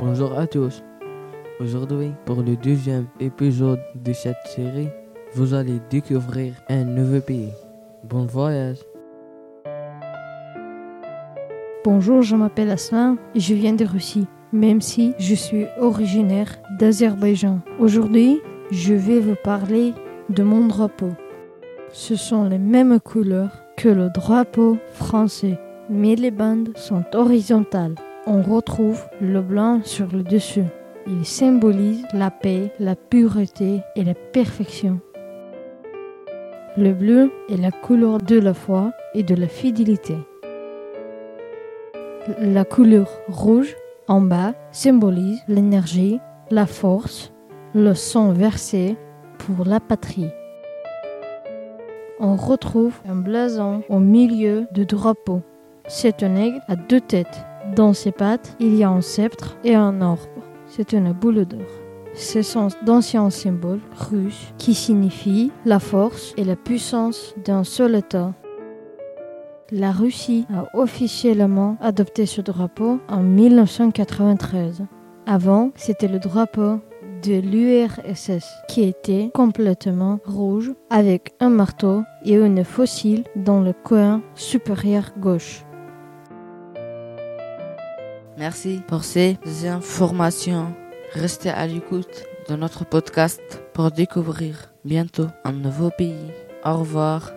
Bonjour à tous. Aujourd'hui, pour le deuxième épisode de cette série, vous allez découvrir un nouveau pays. Bon voyage. Bonjour, je m'appelle Aslan et je viens de Russie, même si je suis originaire d'Azerbaïdjan. Aujourd'hui, je vais vous parler de mon drapeau. Ce sont les mêmes couleurs que le drapeau français, mais les bandes sont horizontales. On retrouve le blanc sur le dessus. Il symbolise la paix, la pureté et la perfection. Le bleu est la couleur de la foi et de la fidélité. La couleur rouge en bas symbolise l'énergie, la force, le sang versé pour la patrie. On retrouve un blason au milieu du drapeau. C'est un aigle à deux têtes. Dans ses pattes, il y a un sceptre et un orbe. C'est une boule d'or. Ce sont d'anciens symboles russes qui signifient la force et la puissance d'un seul État. La Russie a officiellement adopté ce drapeau en 1993. Avant, c'était le drapeau de l'URSS qui était complètement rouge avec un marteau et une fossile dans le coin supérieur gauche. Merci pour ces informations. Restez à l'écoute de notre podcast pour découvrir bientôt un nouveau pays. Au revoir.